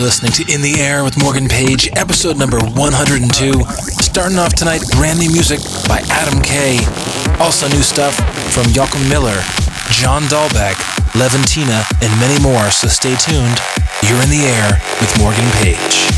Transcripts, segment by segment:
listening to In the Air with Morgan Page, episode number 102. Starting off tonight, brand new music by Adam K. Also new stuff from Joachim Miller, John Dahlback, Levintina, and many more, so stay tuned. You're in the air with Morgan Page.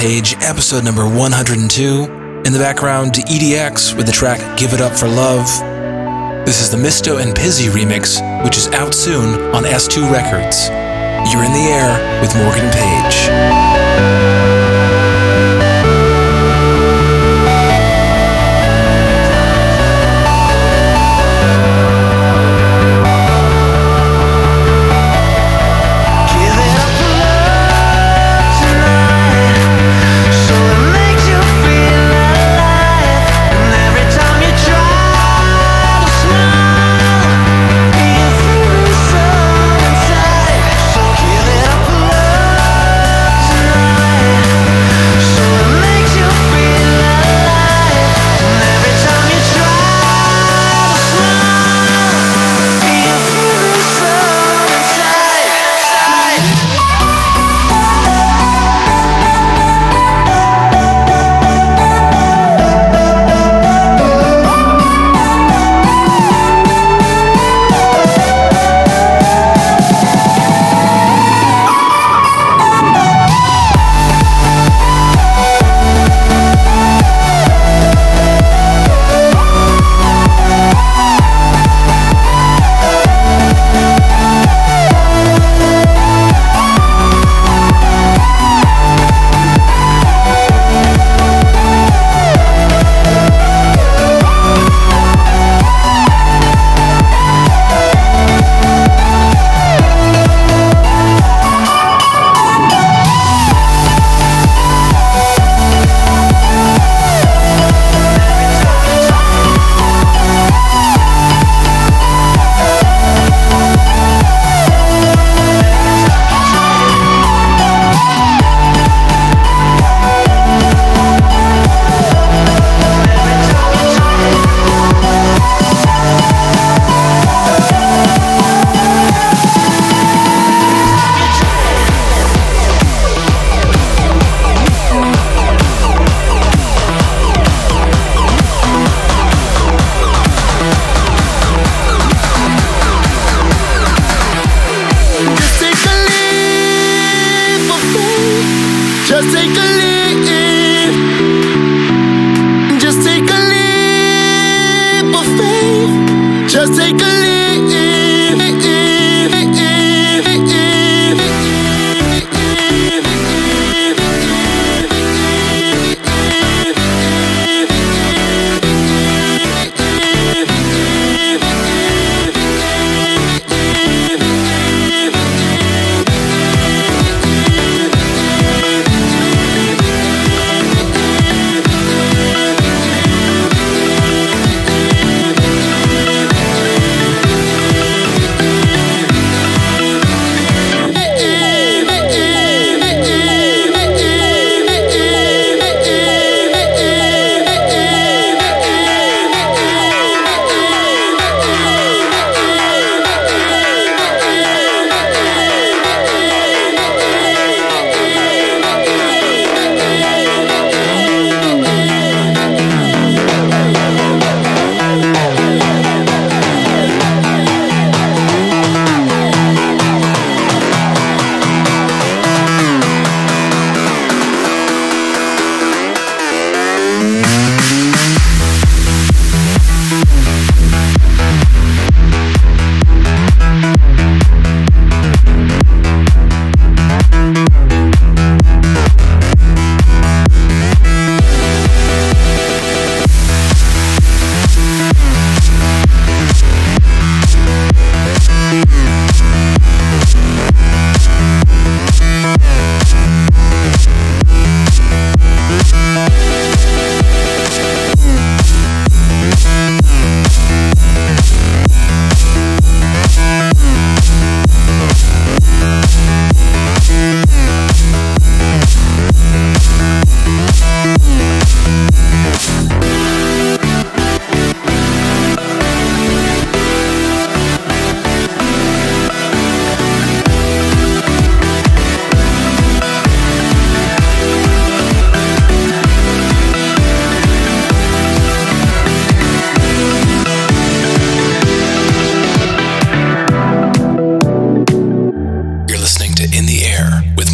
Page, episode number 102. In the background, EDX with the track Give It Up for Love. This is the Misto and Pizzi remix, which is out soon on S2 Records. You're in the air with Morgan Page.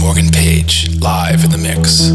Morgan Page, live in the mix.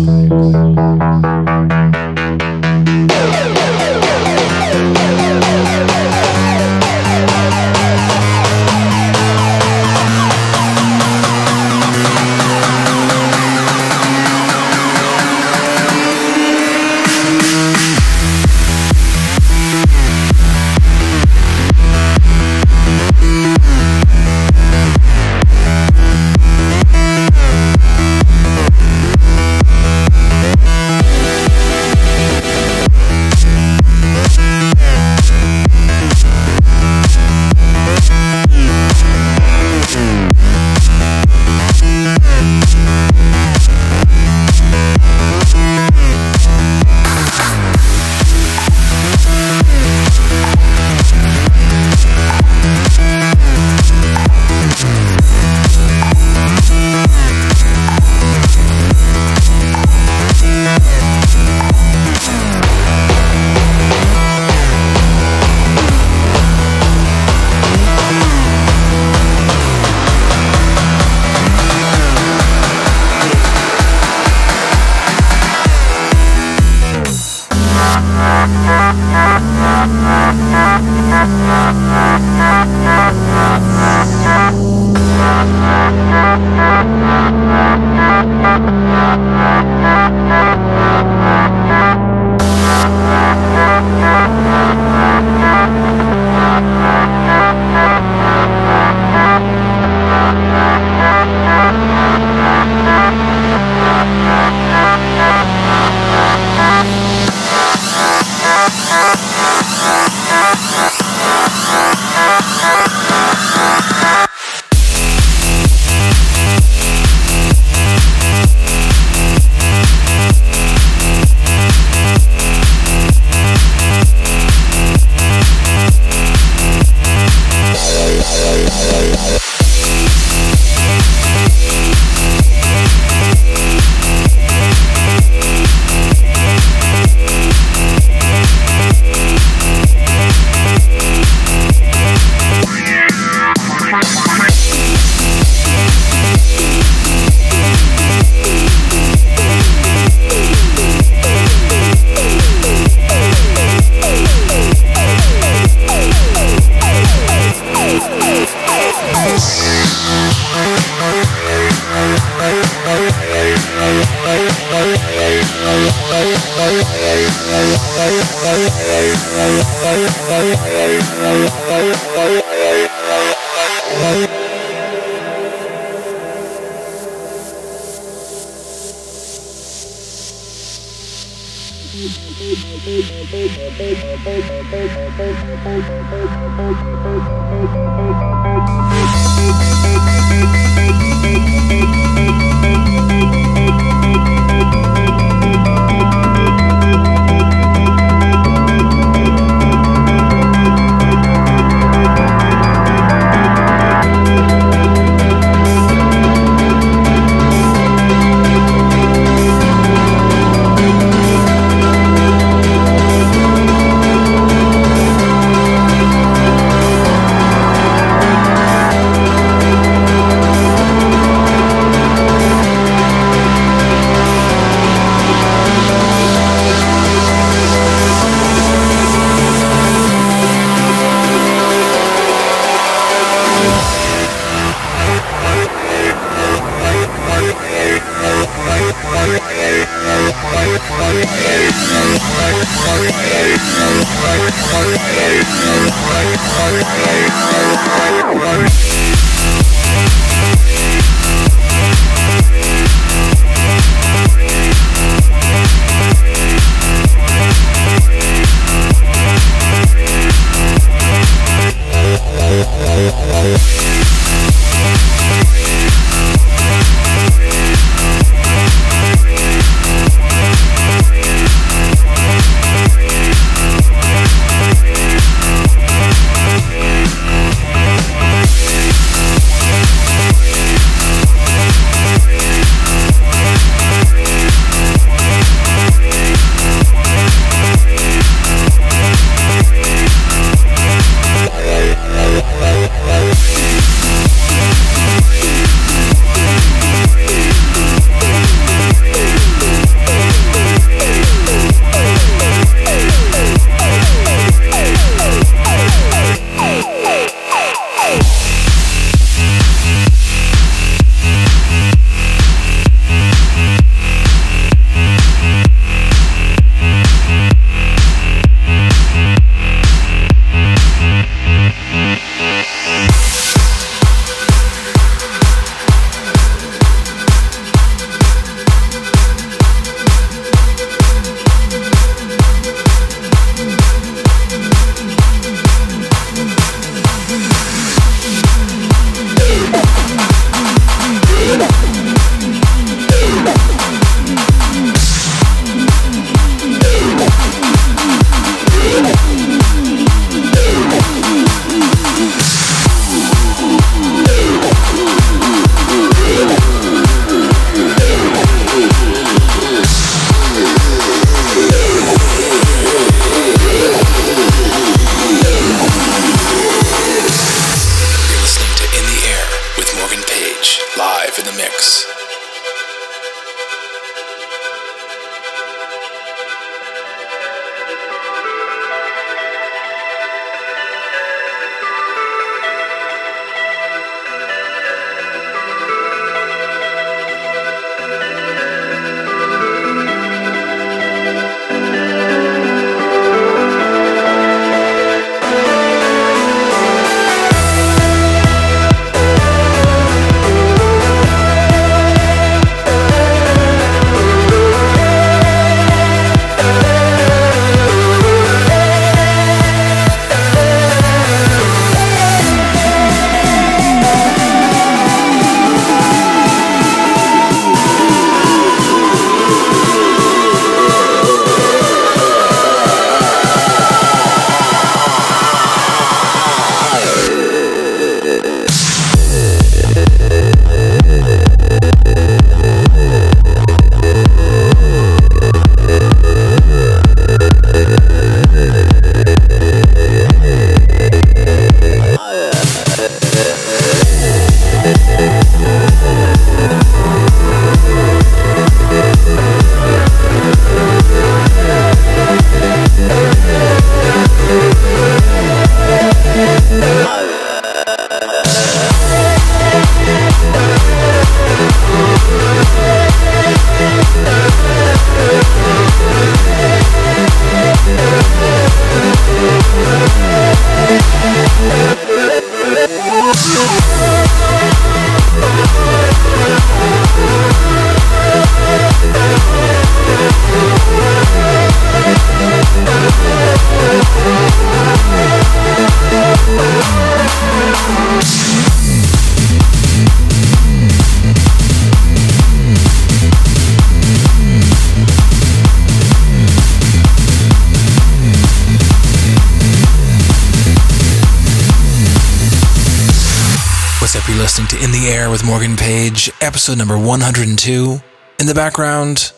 Episode number 102. In the background,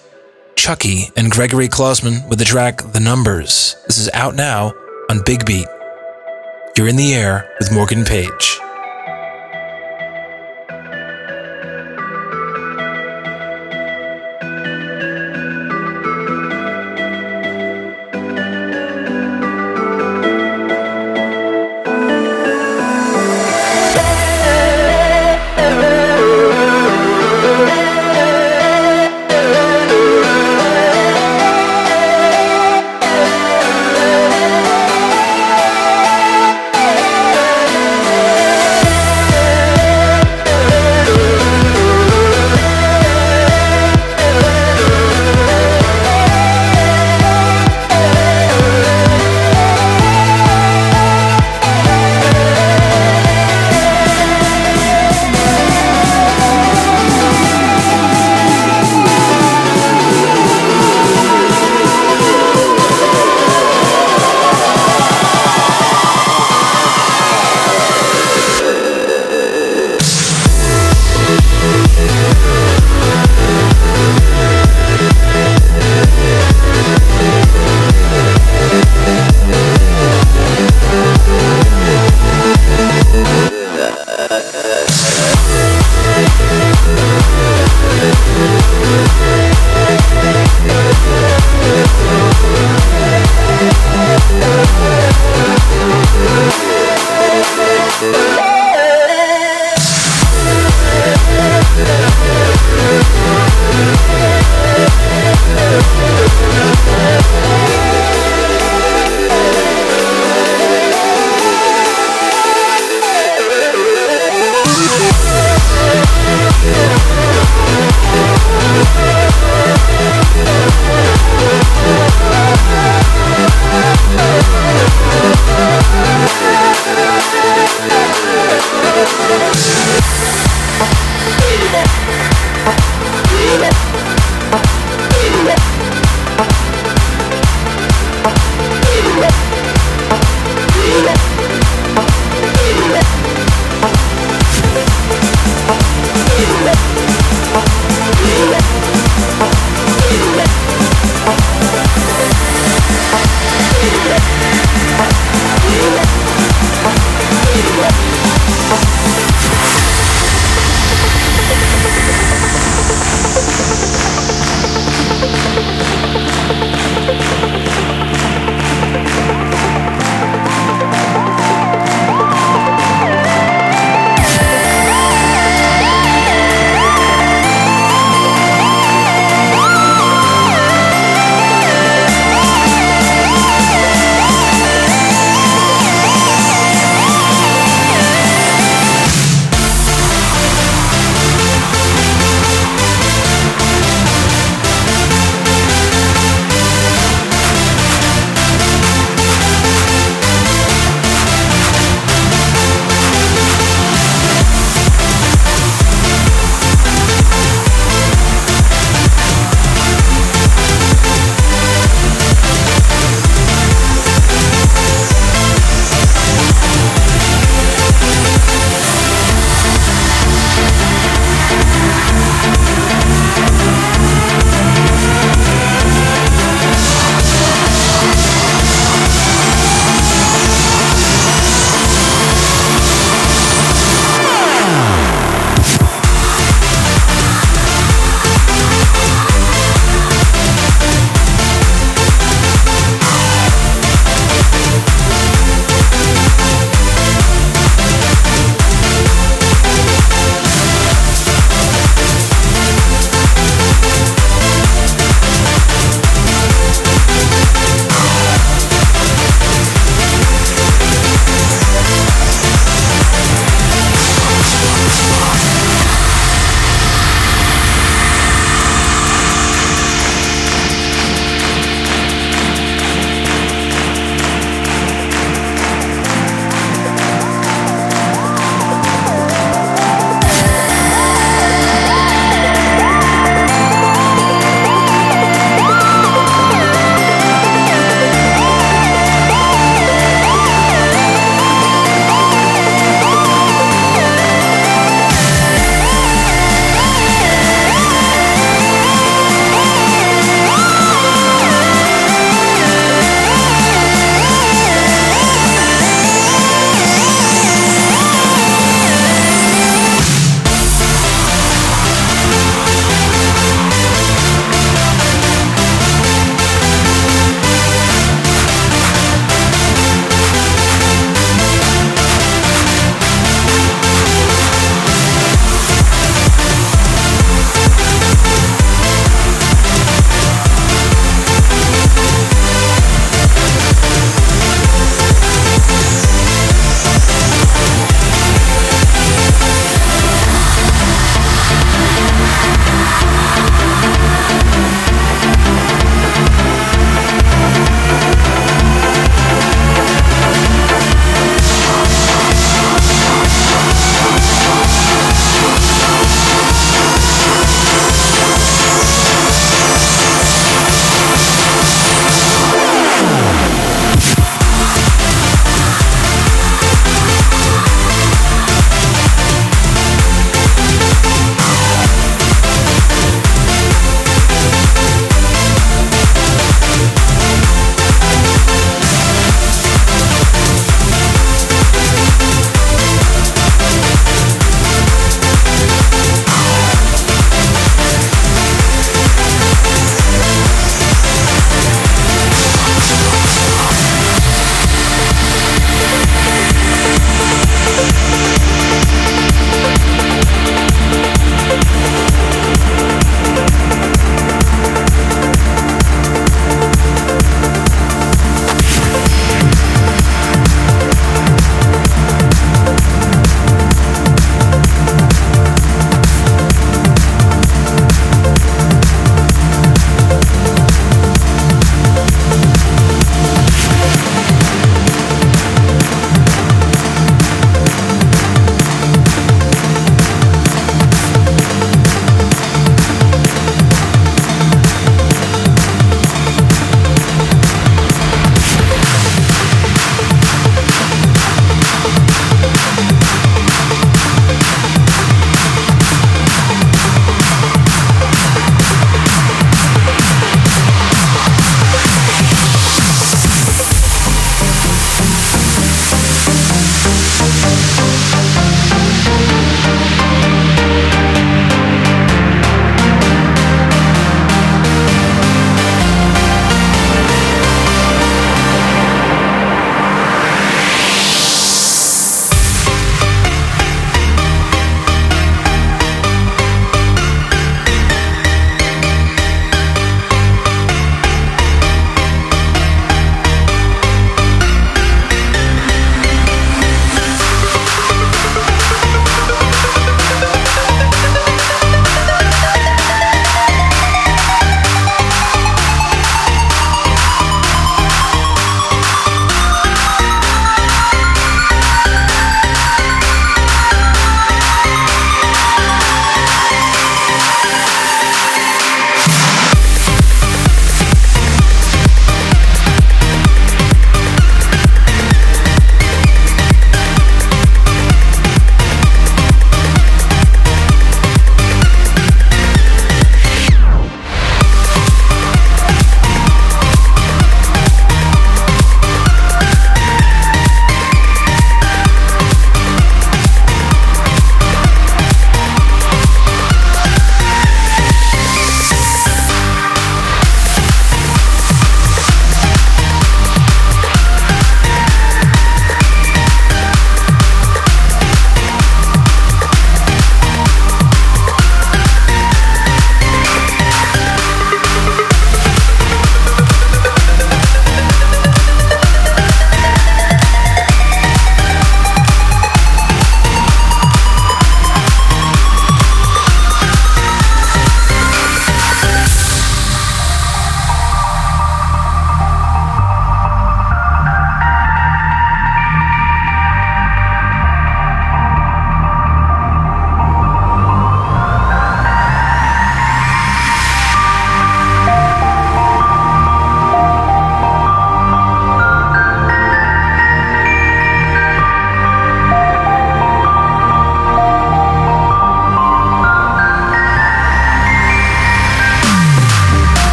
Chuckie and Gregori Klosman with the track The Numbers. This is out now on Big Beat. You're in the air with Morgan Page.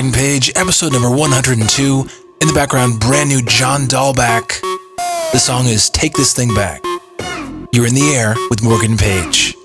Morgan Page, episode number 102. In the background, brand new John Dahlback. The song is Take This Thing Back. You're in the air with Morgan Page.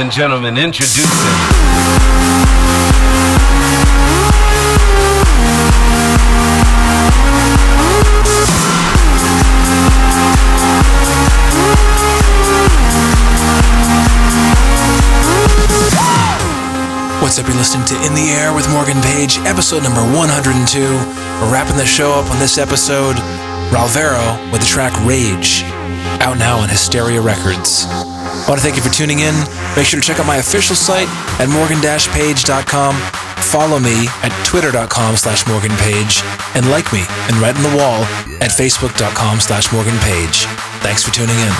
Ladies and gentlemen, introducing. What's up? You're listening to In the Air with Morgan Page, episode number 102. We're wrapping the show up on this episode. Ralvero with the track Rage, out now on Hysteria Records. Want to thank you for tuning in. Make sure to check out my official site at morgan-page.com. Follow me at twitter.com slash morganpage and like me and write on the wall at facebook.com slash morganpage. Thanks for tuning in.